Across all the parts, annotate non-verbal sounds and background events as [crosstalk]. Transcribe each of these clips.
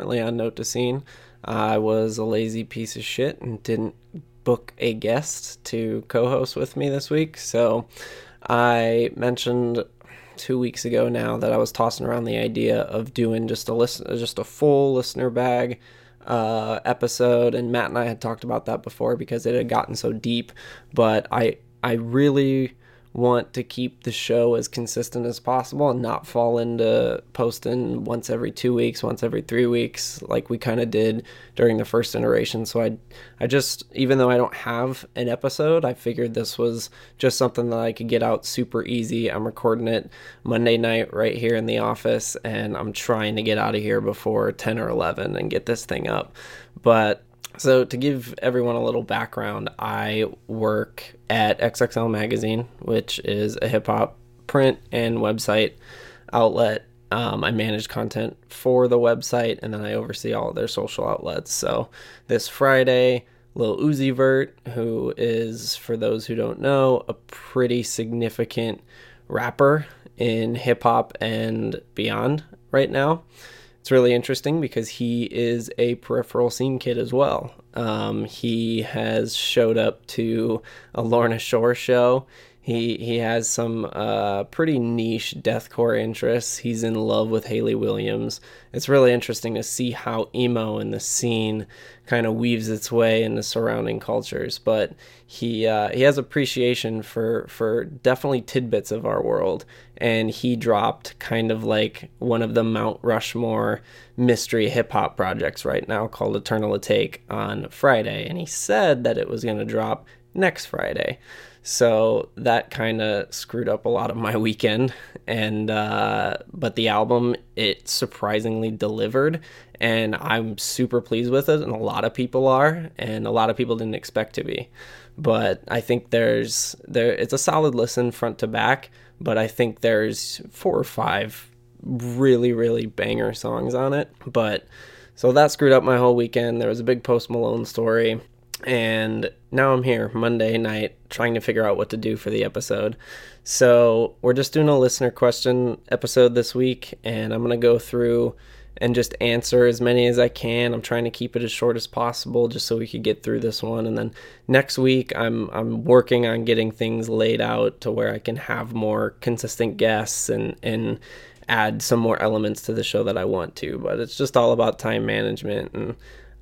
differently on Note to Scene. I was a lazy piece of shit and didn't book a guest to co-host with me this week. So I mentioned two weeks ago now that I was tossing around the idea of doing just a listen, just a full listener bag uh, episode, and Matt and I had talked about that before because it had gotten so deep. But I I really want to keep the show as consistent as possible and not fall into posting once every two weeks, once every three weeks, like we kind of did during the first iteration. So I, I just, even though I don't have an episode, I figured this was just something that I could get out super easy. I'm recording it Monday night right here in the office, and I'm trying to get out of here before 10 or 11 and get this thing up. But so, to give everyone a little background, I work at XXL Magazine, which is a hip hop print and website outlet. Um, I manage content for the website and then I oversee all their social outlets. So, this Friday, Lil Uzi Vert, who is, for those who don't know, a pretty significant rapper in hip hop and beyond right now really interesting because he is a peripheral scene kid as well. Um, he has showed up to a Lorna Shore show. He he has some uh, pretty niche deathcore interests. He's in love with Hayley Williams. It's really interesting to see how emo in the scene kind of weaves its way into surrounding cultures. But he uh, he has appreciation for for definitely tidbits of our world, and he dropped kind of like one of the Mount Rushmore mystery hip hop projects right now called Eternal Atake on Friday, and he said that it was going to drop next Friday. So that kind of screwed up a lot of my weekend. And, uh, but the album, it surprisingly delivered. And I'm super pleased with it. And a lot of people are. And a lot of people didn't expect to be. But I think there's, there, it's a solid listen front to back. But I think there's four or five really, really banger songs on it. But so that screwed up my whole weekend. There was a big Post Malone story and now I'm here Monday night trying to figure out what to do for the episode. So, we're just doing a listener question episode this week, and I'm going to go through and just answer as many as I can. I'm trying to keep it as short as possible just so we could get through this one. And then next week I'm I'm working on getting things laid out to where I can have more consistent guests and and add some more elements to the show that I want to. But it's just all about time management and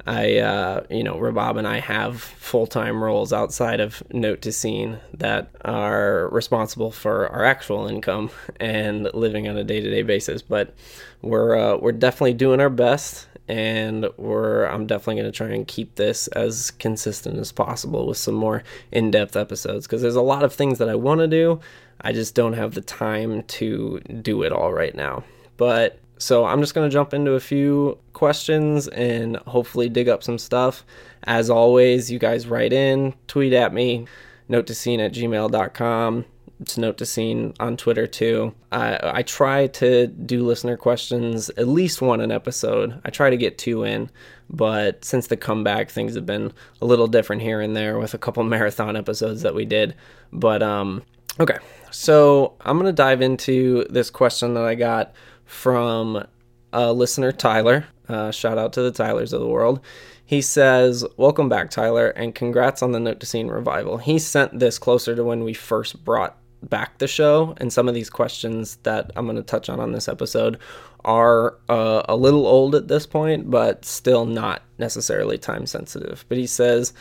I, uh, you know, Rabab and I have full time roles outside of Note to Scene that are responsible for our actual income and living on a day to day basis. But we're uh, we're definitely doing our best, and we're I'm definitely going to try and keep this as consistent as possible with some more in depth episodes because there's a lot of things that I want to do. I just don't have the time to do it all right now. But so I'm just going to jump into a few questions and hopefully dig up some stuff. As always, you guys write in, tweet at me, note to scene at gmail.com. It's note to scene on Twitter too. I, I try to do listener questions at least one an episode. I try to get two in, but since the comeback, things have been a little different here and there with a couple [laughs] marathon episodes that we did. But um, okay, so I'm gonna dive into this question that I got from a listener, Tyler. Uh, shout out to the Tylers of the world. He says, Welcome back, Tyler, and congrats on the Note to Scene revival. He sent this closer to when we first brought back the show, and some of these questions that I'm going to touch on on this episode are uh, a little old at this point, but still not necessarily time sensitive. But he says,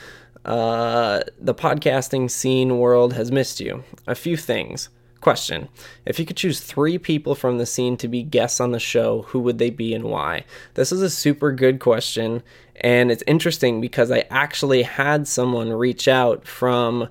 uh, The podcasting scene world has missed you. A few things. Question If you could choose three people from the scene to be guests on the show, who would they be and why? This is a super good question, and it's interesting because I actually had someone reach out from,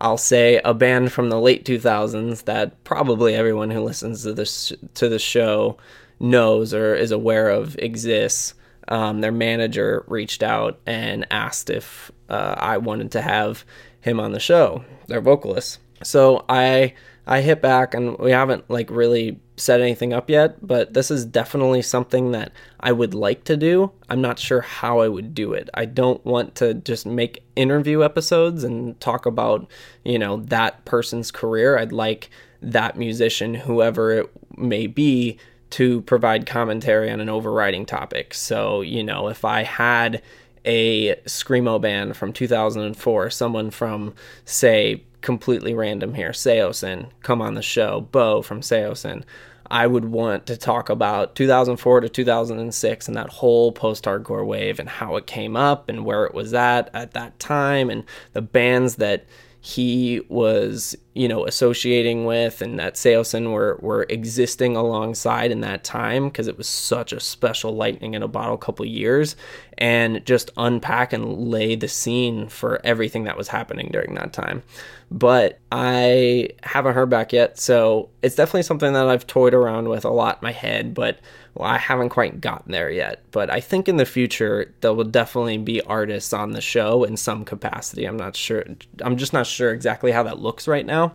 I'll say, a band from the late 2000s that probably everyone who listens to this to the show knows or is aware of exists. Um, their manager reached out and asked if uh, I wanted to have him on the show, their vocalist. So I I hit back and we haven't like really set anything up yet, but this is definitely something that I would like to do. I'm not sure how I would do it. I don't want to just make interview episodes and talk about, you know, that person's career. I'd like that musician, whoever it may be, to provide commentary on an overriding topic. So, you know, if I had a screamo band from 2004, someone from say completely random here, Saosin, come on the show, Beau from Saosin. I would want to talk about 2004 to 2006 and that whole post hardcore wave and how it came up and where it was at at that time and the bands that he was, you know, associating with and that Saosin were, were existing alongside in that time because it was such a special lightning in a bottle couple years and just unpack and lay the scene for everything that was happening during that time. But I haven't heard back yet, so it's definitely something that I've toyed around with a lot in my head, but well, I haven't quite gotten there yet, but I think in the future there will definitely be artists on the show in some capacity. I'm not sure. I'm just not sure exactly how that looks right now.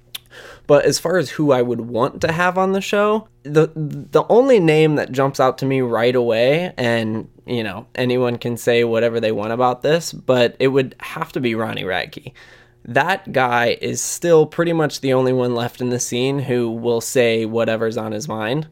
But as far as who I would want to have on the show, the the only name that jumps out to me right away, and you know anyone can say whatever they want about this, but it would have to be Ronnie Radke. That guy is still pretty much the only one left in the scene who will say whatever's on his mind.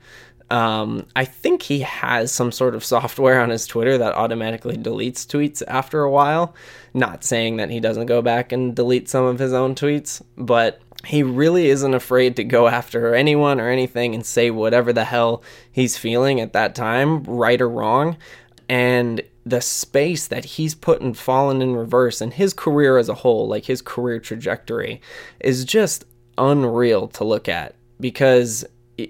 Um, I think he has some sort of software on his Twitter that automatically deletes tweets after a while. Not saying that he doesn't go back and delete some of his own tweets, but he really isn't afraid to go after anyone or anything and say whatever the hell he's feeling at that time, right or wrong. And the space that he's put in Falling in Reverse and his career as a whole, like his career trajectory, is just unreal to look at because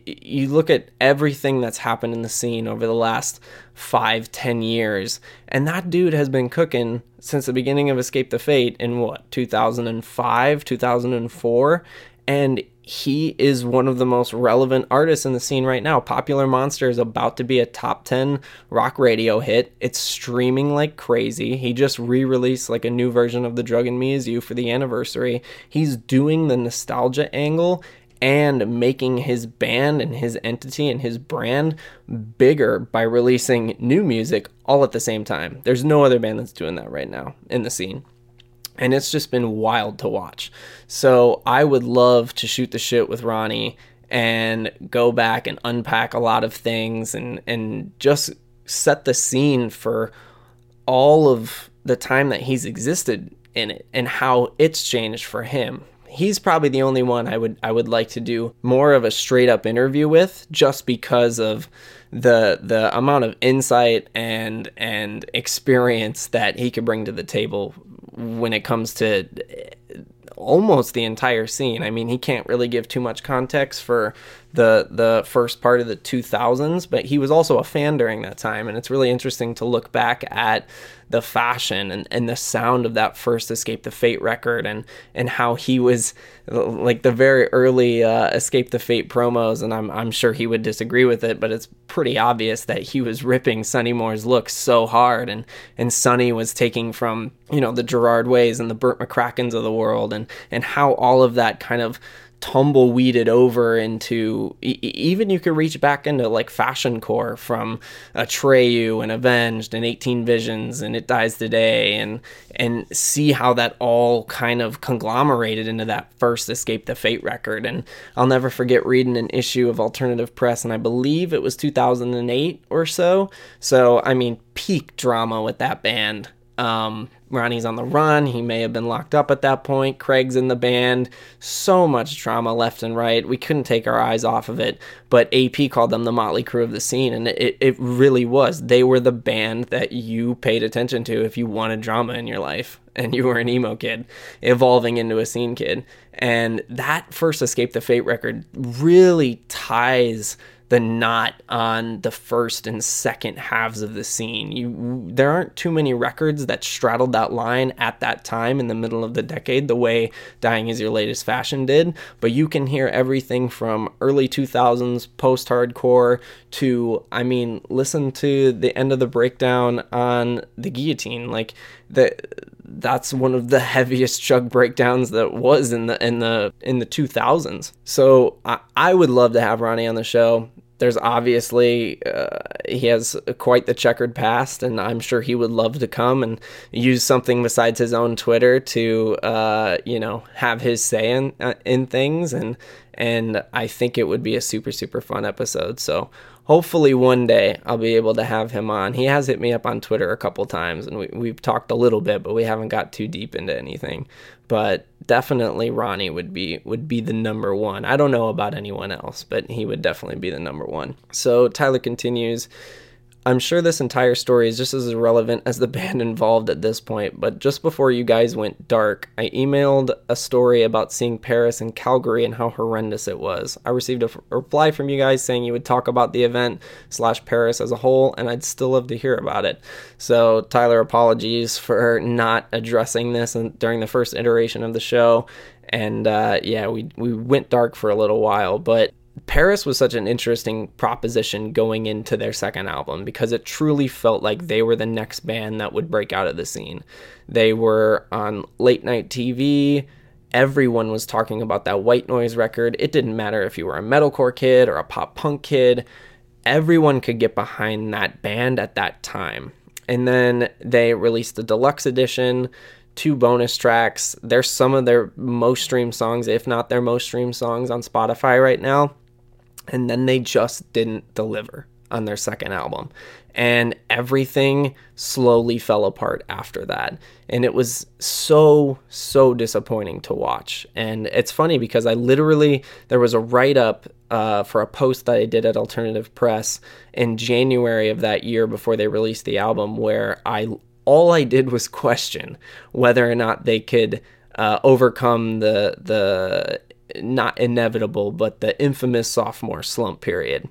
you look at everything that's happened in the scene over the last five, ten years, and that dude has been cooking since the beginning of Escape the Fate in what, 2005, 2004? And he is one of the most relevant artists in the scene right now. Popular Monster is about to be a top 10 rock radio hit. It's streaming like crazy. He just re released like a new version of The Drug in Me Is You for the anniversary. He's doing the nostalgia angle and making his band and his entity and his brand bigger by releasing new music all at the same time. There's no other band that's doing that right now in the scene. And it's just been wild to watch. So I would love to shoot the shit with Ronnie and go back and unpack a lot of things and, and just set the scene for all of the time that he's existed in it and how it's changed for him he's probably the only one I would I would like to do more of a straight up interview with just because of the the amount of insight and and experience that he could bring to the table when it comes to eh, almost the entire scene. I mean, he can't really give too much context for the the first part of the 2000s, but he was also a fan during that time, and it's really interesting to look back at the fashion and, and the sound of that first Escape the Fate record and and how he was like the very early uh, Escape the Fate promos and I'm I'm sure he would disagree with it but it's pretty obvious that he was ripping Sonny Moore's look so hard and and Sonny was taking from you know the Gerard Ways and the Bert McCrackens of the world and and how all of that kind of tumbleweeded over into even you could reach back into like fashion core from Atreyu and Avenged and 18 Visions and It Dies Today and and see how that all kind of conglomerated into that first Escape the Fate record. And I'll never forget reading an issue of Alternative Press and I believe it was 2008 or so. So I mean peak drama with that band. Um, Ronnie's on the run. He may have been locked up at that point. Craig's in the band. So much drama left and right. We couldn't take our eyes off of it. But AP called them the motley crew of the scene. And it, it really was. They were the band that you paid attention to if you wanted drama in your life and you were an emo kid evolving into a scene kid. And that first Escape the Fate record really ties the knot on the first and second halves of the scene. You there aren't too many records that straddled that line at that time in the middle of the decade the way Dying is Your Latest Fashion did, but you can hear everything from early 2000s post-hardcore to I mean listen to the end of the breakdown on The Guillotine like the that's one of the [laughs] heaviest chug breakdowns that was in the in the in the 2000s. So I, I would love to have Ronnie on the show there's obviously uh, he has quite the checkered past, and I'm sure he would love to come and use something besides his own Twitter to uh, you know have his say in uh, in things, and and I think it would be a super super fun episode. So hopefully one day I'll be able to have him on. He has hit me up on Twitter a couple times and we, we've talked a little bit, but we haven't got too deep into anything. But definitely Ronnie would be would be the number one. I don't know about anyone else, but he would definitely be the number one. So Tyler continues. I'm sure this entire story is just as irrelevant as the [laughs] band involved at this point, but just before you guys went dark, I emailed a story about seeing PVRIS in Calgary and how horrendous it was. I received a, f- reply from you guys saying you would talk about the event slash PVRIS as a whole, and I'd still love to hear about it. So, Tyler, apologies for not addressing this during the first iteration of the show. And uh, yeah, we, we went dark for a little while, but PVRIS was such an interesting proposition going into their second album because it truly felt like they were the next band that would break out of the scene. They were on late night TV. Everyone was talking about that White Noise record. It didn't matter if you were a metalcore kid or a pop punk kid, everyone could get behind that band at that time. And then they released the deluxe edition, two bonus tracks. They're some of their most streamed songs, if not their most streamed songs on Spotify right now and then they just didn't deliver on their second album. And everything slowly fell apart after that. And it was so, so disappointing to watch. And it's funny because I literally, there was a write up uh, for a post that I did at Alternative Press in January of that year before they released the album where I, all I did was [laughs] question whether or not they could uh, overcome the the not inevitable, but the infamous sophomore slump period.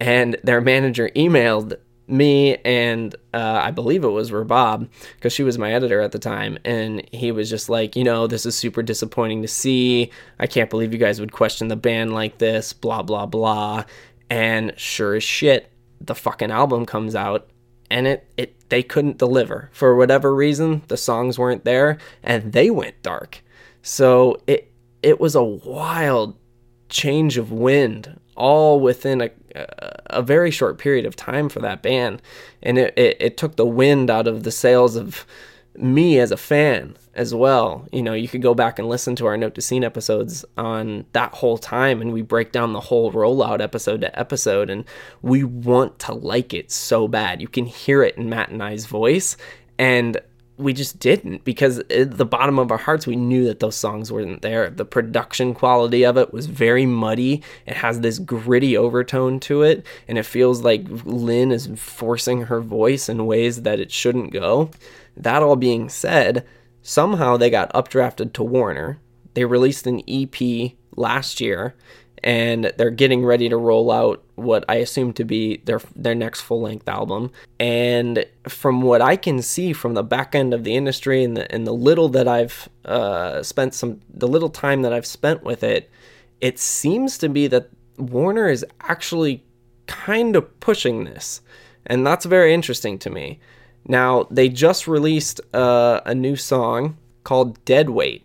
And their manager emailed me and uh, I believe it was Rabab because she was my editor at the time, and he was just like, you know, this is super disappointing to see. I can't believe you guys would question the band like this, blah blah blah. And sure as shit, the fucking album comes out, and it it they couldn't deliver for whatever reason. The songs weren't there, and they went dark. So it it was a wild change of wind all within a, a very short period of time for that band. And it, it, it, took the wind out of the sails of me as a fan as well. You know, you could go back and listen to our Note to Scene episodes on that whole time, and we break down the whole rollout episode to episode, and we want to like it so bad. You can hear it in Matt and I's voice. And we just didn't because at the bottom of our hearts we knew that those songs weren't there. The production quality of it was very muddy. It has this gritty overtone to it and it feels like lynn is forcing her voice in ways that it shouldn't go. That all being said somehow they got updrafted to warner. They released an ep last year and they're getting ready to roll out what I assume to be their their next full length album. And from what I can see from the back end of the industry and the and the little that I've uh, spent some the little time that I've spent with it, it seems to be that Warner is actually kind of pushing this, and that's very interesting to me. Now they just released uh, a new song called Dead Weight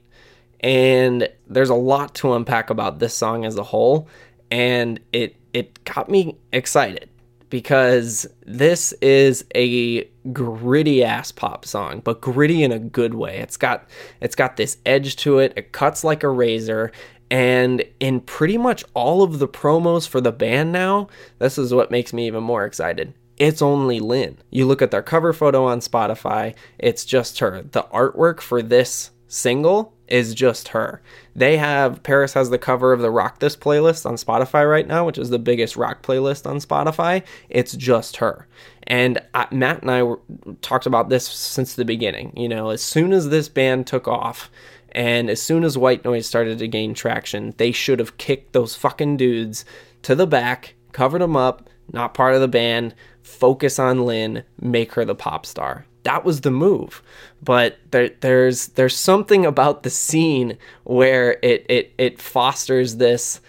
and there's a lot to unpack about this song as a whole. And it it got me excited because this is a gritty ass pop song but gritty in a good way. It's got it's got this edge to it. It cuts like a razor. And in pretty much all of the promos for the band now this is what makes me even more excited. It's only Lynn. You look at their cover photo on Spotify, it's just her. The artwork for this single is just her. They have PVRIS has the cover of the Rock This playlist on Spotify right now, which is the biggest rock playlist on Spotify. It's just her. And I, Matt and I were, talked about this since the beginning. You know, as soon as this band took off, and as soon as White Noise started to gain traction, they should have kicked those fucking dudes to the back, covered them up, not part of the band, focus on Lynn, make her the pop star that was the move. But there, there's there's something about the scene where it it it fosters this.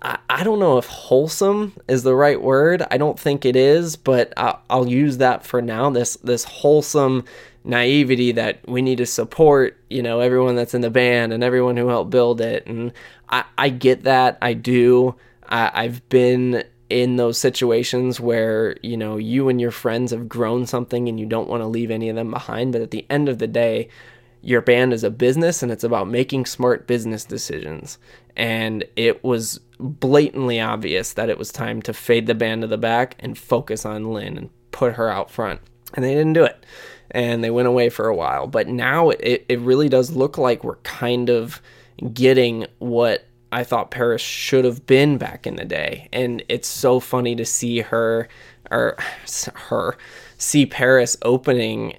I, I don't know if wholesome is the right word. I don't think it is, but I'll, I'll use that for now. This this wholesome naivety that we need to support, you know, everyone that's in the band and everyone who helped build it. And I, I get that. I do. I, I've been in those situations where you know you and your friends have grown something and you don't want to leave any of them behind but at the end of the day your band is a business and it's about making smart business decisions. And it was blatantly obvious that it was time to fade the band to the back and focus on Lynn and put her out front. And they didn't do it. And they went away for a while. But now it, it really does look like we're kind of getting what I thought PVRIS should have been back in the day. And it's so funny to see her or [sighs] her see PVRIS opening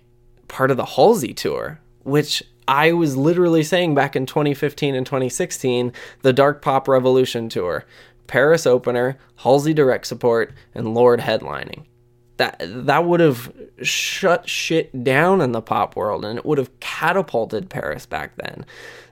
part of the Halsey tour, which I was literally saying back in 2015 and 2016, the Dark Pop Revolution tour, PVRIS opener, Halsey direct support, and Lorde headlining. That that would have shut shit down in the pop world, and it would have catapulted PVRIS back then.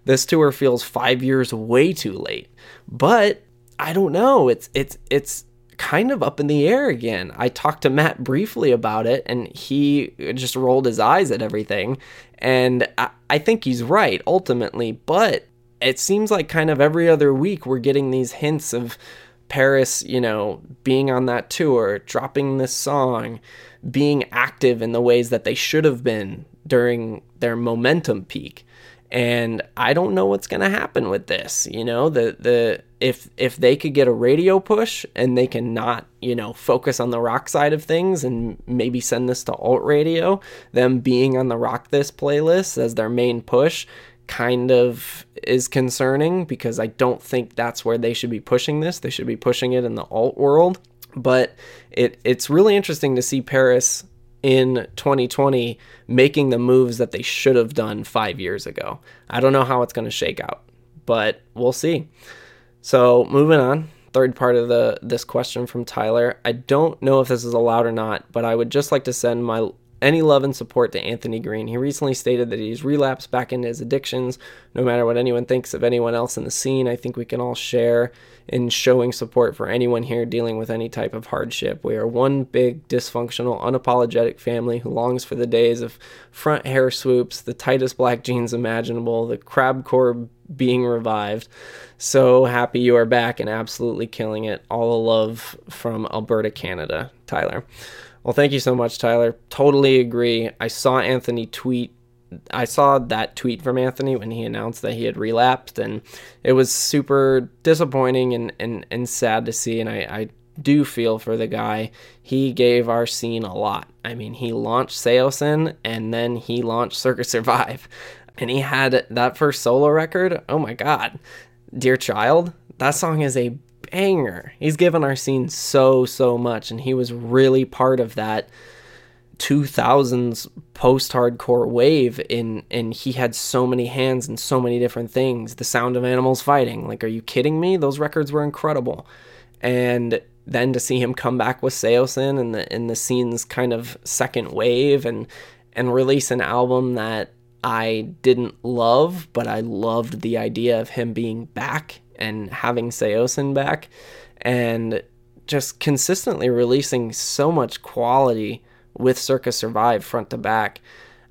This tour feels five years way too late, but I don't know. It's it's it's kind of up in the air again. I talked to Matt briefly about it and he just rolled his eyes at everything. And I, I, think he's right ultimately, but it seems like kind of every other week we're getting these hints of PVRIS, you know, being on that tour, dropping this song, being active in the ways that they should have been during their momentum peak and I don't know what's going to happen with this. You know, the the if if they could get a radio push and they can not, you know, focus on the rock side of things and maybe send this to alt radio, them being on the rock this playlist as their main push kind of is concerning because I don't think that's where they should be pushing this. They should be pushing it in the alt world. But it it's really interesting to see PVRIS in 2020 making the moves that they should have done five years ago. I don't know how it's going to shake out, but we'll see. So moving on, third part of the this question from Tyler. I don't know if this is allowed or not, but I would just like to send my any love and support to Anthony Green. He recently stated that he's relapsed back into his addictions. No matter what anyone thinks of anyone else in the scene, I think we can all share in showing support for anyone here dealing with any type of hardship. We are one big, dysfunctional, unapologetic family who longs for the days of front hair swoops, the tightest black jeans imaginable, the crab core being revived. So happy you are back and absolutely killing it. All the love from Alberta, Canada. Tyler. Well, thank you so much, Tyler. Totally agree. I saw Anthony tweet. I saw that tweet from Anthony when he announced that he had relapsed, and it was super disappointing and, and, and sad to see. And I, I do feel for the guy. He gave our scene a lot. I mean, he launched Saosin and then he launched Circa Survive. [laughs] And he had that first solo record. Oh my God. Dear Child, that song is a banger. He's given our scene so, so much, and he was really part of that 2000s post-hardcore wave in and he had so many hands and so many different things. The sound of animals fighting. Like are you kidding me? Those records were incredible. And then to see him come back with Saosin and the in the scene's kind of second wave and and release an album that I didn't love but I loved the idea of him being back and having Saosin back and just consistently releasing so much quality with Circa Survive front to back.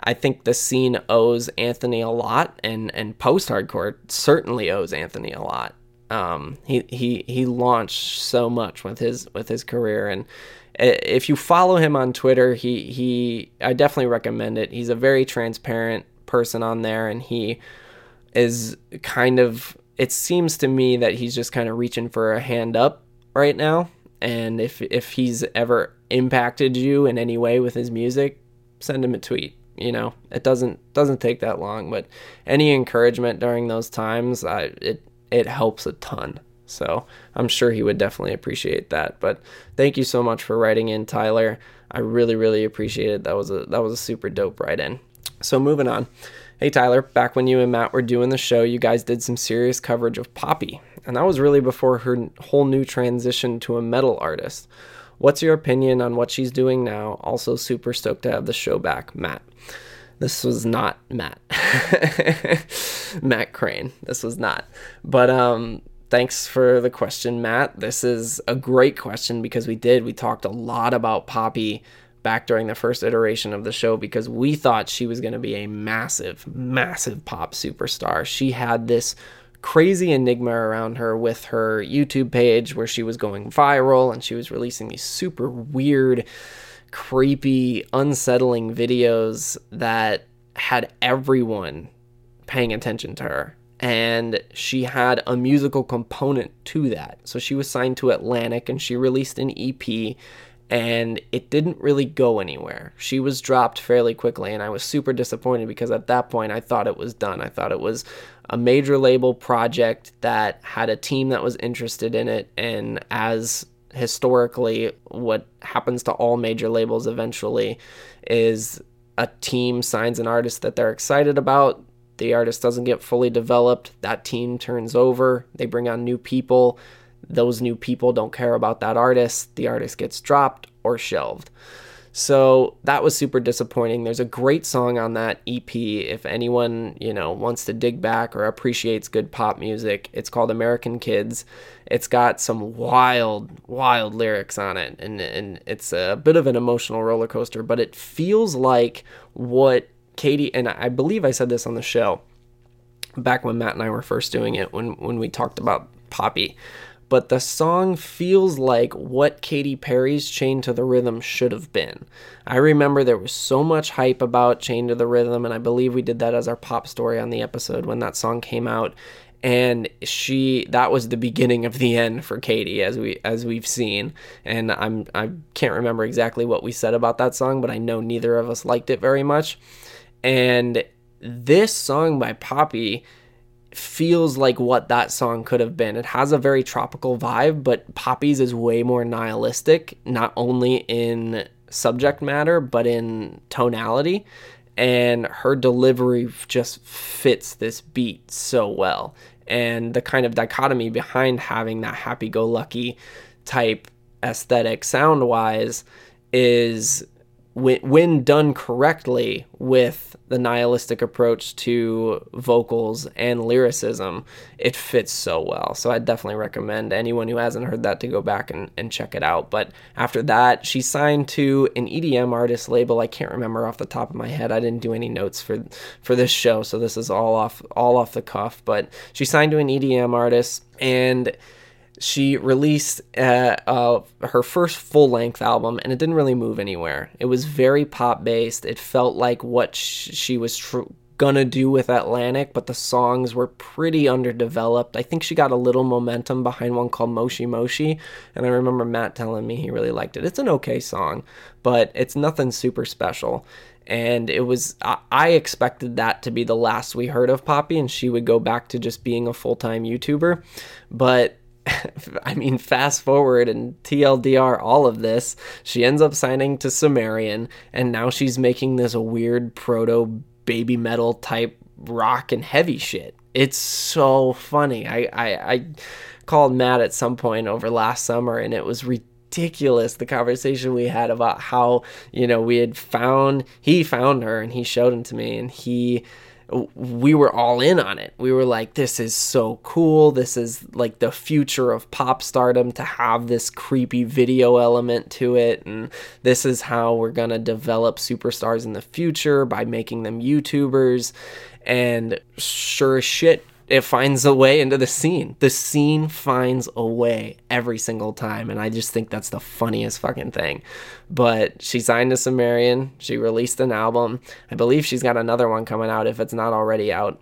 I think the scene owes Anthony a lot, and, and post hardcore certainly owes Anthony a lot. Um, he he he launched so much with his with his career, and if you follow him on Twitter, he he I definitely recommend it. He's a very transparent person on there, and he is kind of it seems to me that he's just kind of reaching for a hand up right now. And if if he's ever impacted you in any way with his music, send him a tweet. You know, it doesn't doesn't take that long, but any encouragement during those times, I, it it helps a ton. So I'm sure he would definitely appreciate that. But thank you so much for writing in, Tyler. I really really appreciate it. That was a that was a super dope write in. So moving on. Hey Tyler, back when you and Matt were doing the show, you guys did some serious coverage of Poppy, and that was really before her whole new transition to a metal artist. What's your opinion on what she's doing now? Also, super stoked to have the show back, Matt. This was not Matt. [laughs] Matt Crane. This was not. But um thanks for the question, Matt. This is a great question because we did. We talked a lot about Poppy back during the first iteration of the show because we thought she was going to be a massive, massive pop superstar. She had this crazy enigma around her with her YouTube page where she was going viral and she was releasing these super weird, creepy, unsettling videos that had everyone paying attention to her and she had a musical component to that. So she was signed to Atlantic and she released an EP and it didn't really go anywhere. She was dropped fairly quickly and I was super disappointed because at that point I thought it was done. I thought it was a major label project that had a team that was interested in it and as historically what happens to all major labels eventually is a team signs an artist that they're excited about the artist doesn't get fully developed, that team turns over, they bring on new people. Those new people don't care about that artist, the artist gets dropped or shelved. So that was super disappointing. There's a great song on that EP if anyone, you know, wants to dig back or appreciates good pop music. It's called American Kids. It's got some wild, wild lyrics on it and and it's a bit of an emotional roller coaster, but it feels like what Katy, and I believe I said this on the show back when Matt and I were first doing it when when we talked about Poppy. But the song feels like what Katy Perry's Chain to the Rhythm should have been. I remember there was so much hype about Chain to the Rhythm, and I believe we did that as our pop story on the episode when that song came out. And she that was the beginning of the end for Katy as we as we've seen. And I'm I can't remember exactly what we said about that song, but I know neither of us liked it very much. And this song by Poppy feels like what that song could have been. It has a very tropical vibe, but Poppy's is way more nihilistic, not only in subject matter, but in tonality. And her delivery just fits this beat so well. And the kind of dichotomy behind having that happy go lucky type aesthetic sound wise is when, done correctly with the nihilistic approach to vocals and lyricism, it fits so well. So I definitely recommend anyone who hasn't heard that to go back and, and check it out. But after that, she signed to an EDM artist label. I can't remember off the top of my head. I didn't do any notes for for this show, so this is all off all off the cuff. But she signed to an EDM artist and she released uh, uh, her first full length album, and it didn't really move anywhere. It was very pop based. It felt like what sh- she was tr- gonna do with Atlantic, but the songs were pretty underdeveloped. I think she got a little momentum behind one called Moshi Moshi, and I remember Matt telling me he really liked it. It's an okay song, but it's nothing super special. And it was, I, I expected that to be the last we heard of Poppy, and she would go back to just being a full time YouTuber. But [laughs] I mean, fast forward and TLDR all of this, she ends up signing to Sumerian, and now she's making this weird proto baby metal type rock and heavy shit. It's so funny. I, I, I called Matt at some point over last summer, and it was ridiculous the conversation we had about how, you know, we had found, he found her and he showed him to me, and he we were all in on it. We were like, this is so cool. This is like the future of pop stardom to have this creepy video element to it. And this is how we're going to develop superstars in the future by making them YouTubers. And sure as shit, it finds a way into the scene. The scene finds a way every single time, and I just think that's the funniest fucking thing. But she signed to Sumerian. She released an album. I believe she's got another one coming out if it's not already out.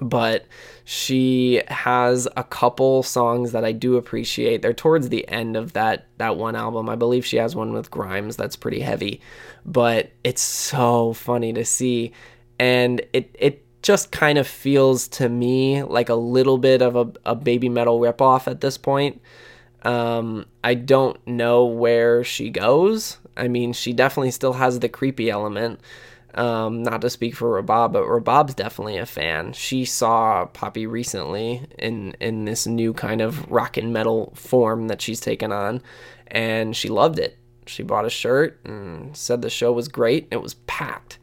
But she has a couple songs that I do appreciate. They're towards the end of that that one album. I believe she has one with Grimes that's pretty heavy, but it's so funny to see and it it just kind of feels to me like a little bit of a, a baby metal ripoff at this point. Um, I don't know where she goes. I mean, she definitely still has the creepy element. Um, not to speak for Rabab, but Rabab's definitely a fan. She saw Poppy recently in in this new kind of rock and metal form that she's taken on, and she loved it. She bought a shirt and said the show was great. It was packed.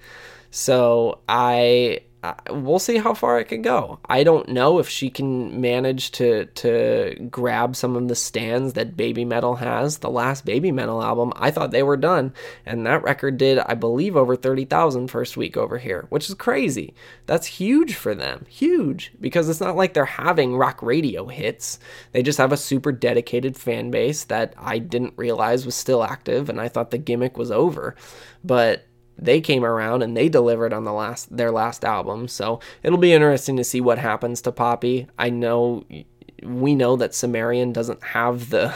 So I we'll see how far it can go. I don't know if she can manage to to grab some of the stands that Baby Metal has. The last Baby Metal album, I thought they were done, and that record did, I believe, over 30,000 first week over here, which is crazy. That's huge for them. Huge because it's not like they're having rock radio hits. They just have a super dedicated fan base that I didn't realize was still active and I thought the gimmick was over. But they came around and they delivered on the last their last album. So it'll be interesting to see what happens to Poppy. I know we know that Sumerian doesn't have the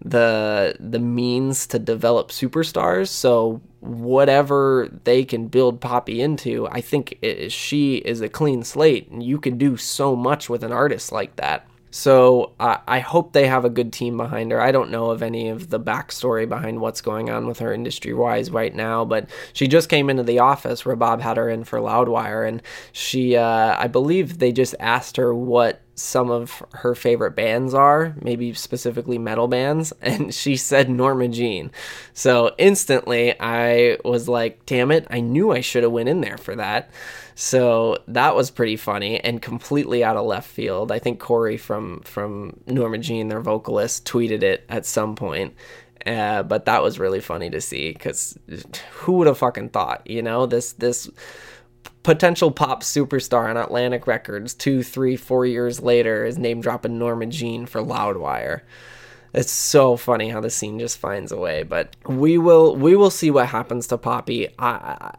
the the means to develop superstars. So whatever they can build Poppy into, I think it, she is a clean slate, and you can do so much with an artist like that. So I hope they have a good team behind her. I don't know of any of the backstory behind what's going on with her industry wise right now, but she just came into the office where Bob had her in for Loudwire, and she, uh, I believe they just asked her what some of her favorite bands are, maybe specifically metal bands, [laughs] and she said Norma Jean. So instantly I was like, damn it, I knew I should have went in there for that. So that was pretty funny and completely out of left field. I think Corey from from Norma Jean, their vocalist, tweeted it at some point. Uh, but that was really funny to see because who would have fucking thought, you know, this this potential pop superstar on Atlantic Records two, three, four years later is name dropping Norma Jean for Loudwire. It's so funny how the scene just finds a way, but we will we will see what happens to Poppy. I,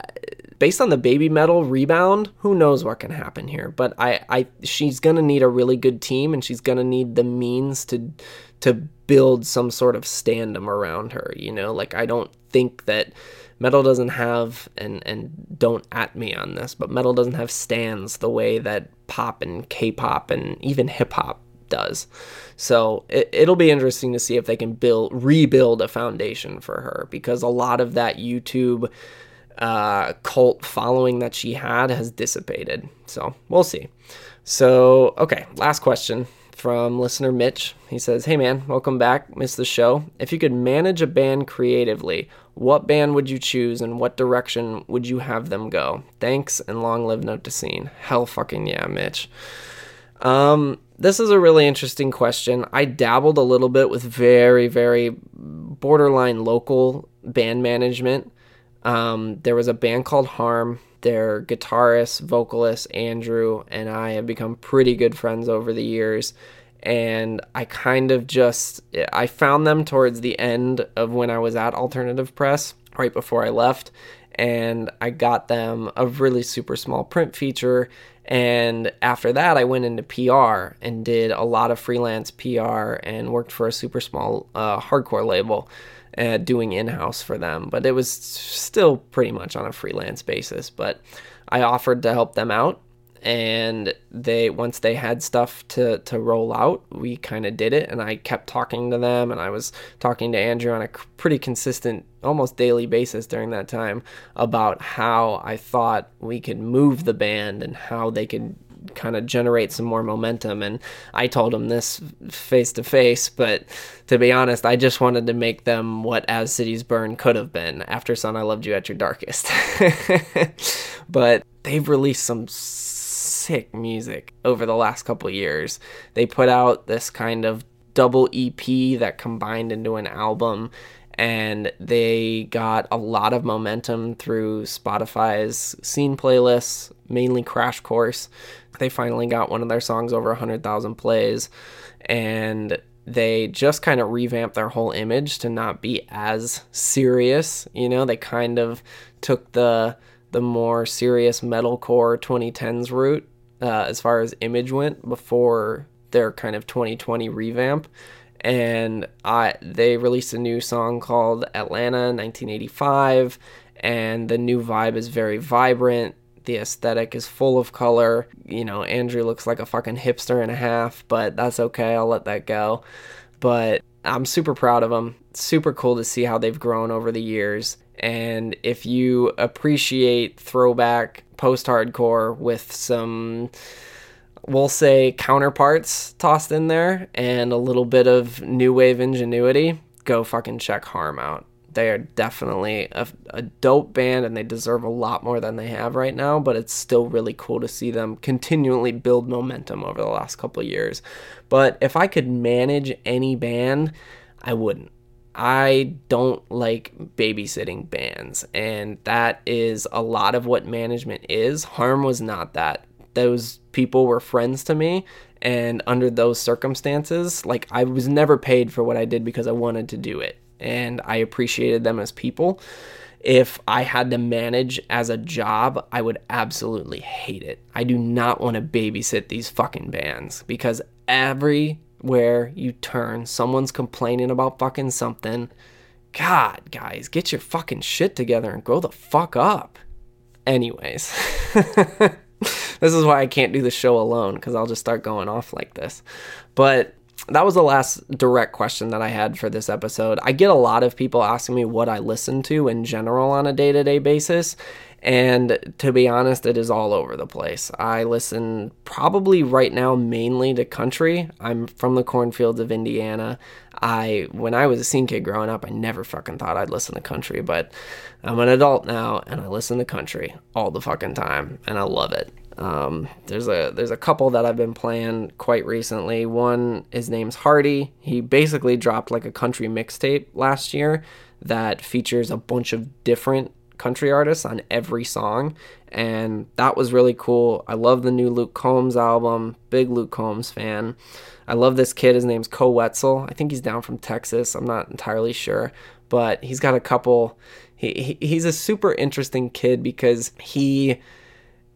based on the baby metal rebound, who knows what can happen here? But I, I she's gonna need a really good team, and she's gonna need the means to to build some sort of standum around her. You know, like I don't think that metal doesn't have and and don't at me on this, but metal doesn't have stands the way that pop and K-pop and even hip hop does. So it, will be interesting to see if they can build rebuild a foundation for her because a lot of that YouTube uh, cult following that she had has dissipated. So we'll see. So okay, last question from listener Mitch. He says, Hey man, welcome back. Missed the show. If you could manage a band creatively, what band would you choose and what direction would you have them go? Thanks and long live Note to Scene. Hell fucking yeah, Mitch. Um, this is a really interesting question. I dabbled a little bit with very, very borderline local band management. Um, there was a band called Harm their guitarist, vocalist, Andrew, and I have become pretty good friends over the years. And I kind of just, I found them towards the end of when I was at Alternative Press, right before I left. And I got them a really super small print feature. And after that, I went into PR and did a lot of freelance PR and worked for a super small uh, hardcore label uh, doing in house for them, but it was still pretty much on a freelance basis. But I offered to help them out, and they once they had stuff to to roll out, we kind of did it, and I kept talking to them, and I was talking to Andrew on a pretty consistent, almost daily basis during that time about how I thought we could move the band and how they could kind of generate some more momentum. And I told him this face to face, but to be honest, I just wanted to make them what As Cities Burn could have been. Aftersun, I loved you at your darkest. [laughs] but they've released some sick music over the last couple years. They put out this kind of double EP that combined into an album and they got a lot of momentum through Spotify's scene playlists, mainly Crash Course. They finally got one of their songs over 100,000 plays, and they just kind of revamped their whole image to not be as serious. You know, they kind of took the the more serious metalcore 2010s route uh, as far as image went before their kind of 2020 revamp. And I they released a new song called Atlanta 1985, and the new vibe is very vibrant the aesthetic is full of color. You know, Andrew looks like a fucking hipster and a half, but that's okay. I'll let that go. But I'm super proud of them. Super cool to see how they've grown over the years. And if you appreciate throwback post hardcore with some, we'll say, counterparts tossed in there and a little bit of new wave ingenuity, go fucking check Harm out. They are definitely a, a dope band and they deserve a lot more than they have right now but it's still really cool to see them continually build momentum over the last couple years. But if i could manage any band i wouldn't I don't like babysitting bands, and that is a lot of what management is. Harm was not that. Those people were friends to me, and under those circumstances, like I was never paid for what I did because I wanted to do it and I appreciated them as people. if I had to manage as a job, I would absolutely hate it. I do not want to babysit these fucking bands because everywhere you turn, someone's complaining about fucking something. God, guys, get your fucking shit together and grow the fuck up. Anyways, [laughs] this is why I can't do the show alone because I'll just start going off like this. But that was the last direct question that I had for this episode. I get a lot of people asking me what I listen to in general on a day to day basis. And to be honest, it is all over the place. I listen probably right now mainly to country. I'm from the cornfields of Indiana. I when I was a scene kid growing up, I never fucking thought I'd listen to country, but I'm an adult now and I listen to country all the fucking time and I love it. Um, there's a there's a couple that I've been playing quite recently. One his name's Hardy. He basically dropped like a country mixtape last year that features a bunch of different country artists on every song and that was really cool. I love the new Luke Combs album. Big Luke Combs fan. I love this kid. His name's Koe Wetzel. I think he's down from Texas. I'm not entirely sure, but he's got a couple. He, he he's a super interesting kid because he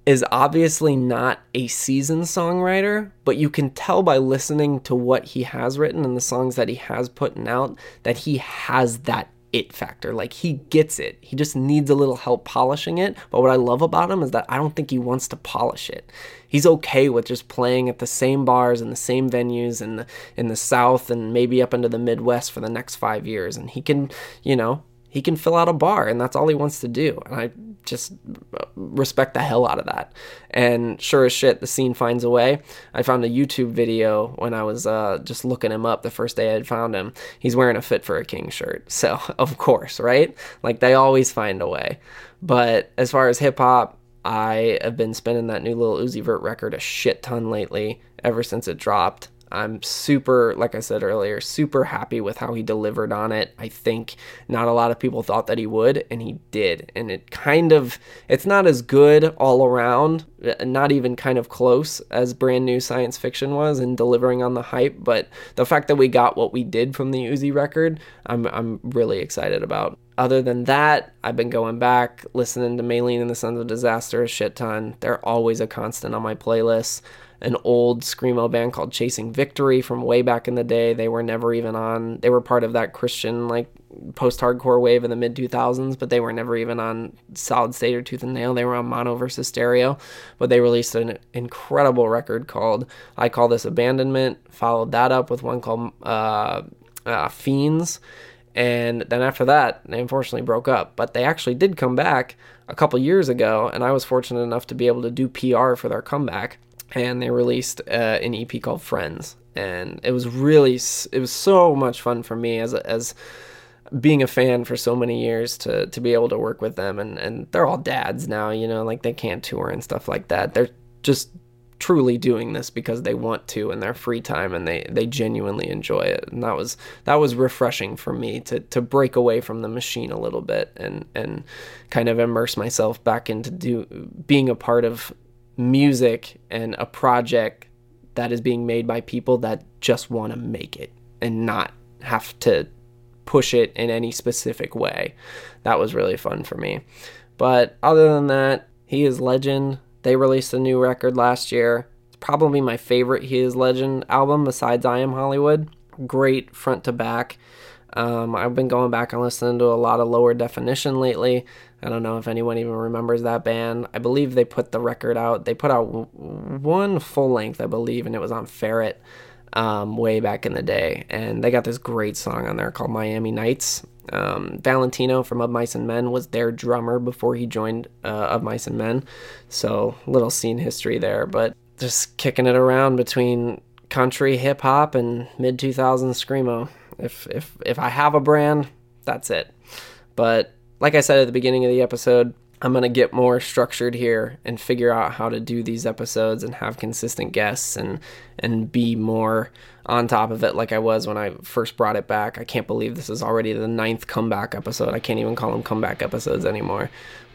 is obviously not a seasoned songwriter, but you can tell by listening to what he has written and the songs that he has put out that he has that it factor. Like he gets it. He just needs a little help polishing it. But what I love about him is that I don't think he wants to polish it. He's okay with just playing at the same bars and the same venues in the in the South and maybe up into the Midwest for the next five years. And he can, you know, he can fill out a bar and that's all he wants to do. And i just respect the hell out of that. And sure as shit the scene finds a way. I found a youtube video when i was uh, just looking him up the first day i had found him. He's wearing a fit for a king shirt. [laughs] So of course right? Like they always find a way. But as far as hip-hop i have been spinning that new Lil Uzi Vert record a shit ton lately ever since it dropped I'm super, like I said earlier, super happy with how he delivered on it. I think not a lot of people thought that he would, and he did. And it kind of, it's not as good all around, not even kind of close as brand new science fiction was in delivering on the hype. But the fact that we got what we did from the Uzi record, I'm, I'm really excited about. Other than that, I've been going back, listening to Maylene and the Sons of Disaster a shit ton. They're always a constant on my playlist an old screamo band called Chasing Victory from way back in the day. They were never even on. They were part of that Christian like post-hardcore wave in the mid 2000s, but they were never even on Solid State or Tooth and Nail. They were on Mono versus Stereo, but they released an incredible record called "I Call This Abandonment." Followed that up with one called uh, uh, "Fiends." And then after that, they unfortunately broke up. But they actually did come back a couple years ago, and I was fortunate enough to be able to do PR for their comeback and they released uh, an EP called Friends, and it was really it was so much fun for me as as being a fan for so many years to to be able to work with them, and and they're all dads now, you know, like they can't tour and stuff like that. They're just truly doing this because they want to in their free time and they they genuinely enjoy it. And that was that was refreshing for me to to break away from the machine a little bit and and kind of immerse myself back into do being a part of music and a project that is being made by people that just want to make it and not have to push it in any specific way. That was really fun for me. But other than that, he is legend. They released a new record last year. It's probably my favorite He is Legend album besides I Am Hollywood. Great front to back. Um, I've been going back and listening to a lot of lower definition lately. I don't know if anyone even remembers that band. I believe they put the record out. They put out one full length, I believe, and it was on Ferret um, way back in the day. And they got this great song on there called Miami Nights. Um, Valentino from Of Mice and Men was their drummer before he joined uh, Of Mice and Men. So, little scene history there. But just kicking it around between country, hip hop, and mid 2000s Screamo. If, if, if I have a brand, that's it. But like I said at the beginning of the episode, I'm going to get more structured here and figure out how to do these episodes and have consistent guests and and be more on top of it like I was when I first brought it back. I can't believe this is already the ninth comeback episode. I can't even call them comeback episodes anymore.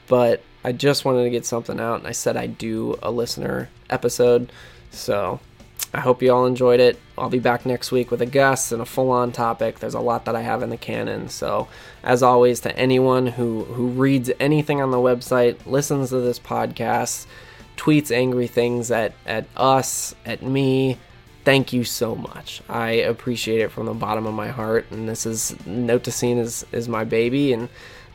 But I just wanted to get something out and I said I'd do a listener episode. So I hope you all enjoyed it. I'll be back next week with a guest and a full on topic. There's a lot that I have in the canon. So, as always, to anyone who, who reads anything on the website, listens to this podcast, tweets angry things at, at us, at me, thank you so much. I appreciate it from the bottom of my heart. And this is Note to Scene is, is my baby. And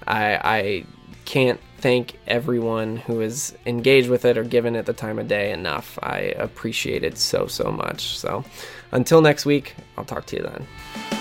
I, I can't thank everyone who is engaged with it or given it the time of day enough. I appreciate it so, so much. So until next week, I'll talk to you then.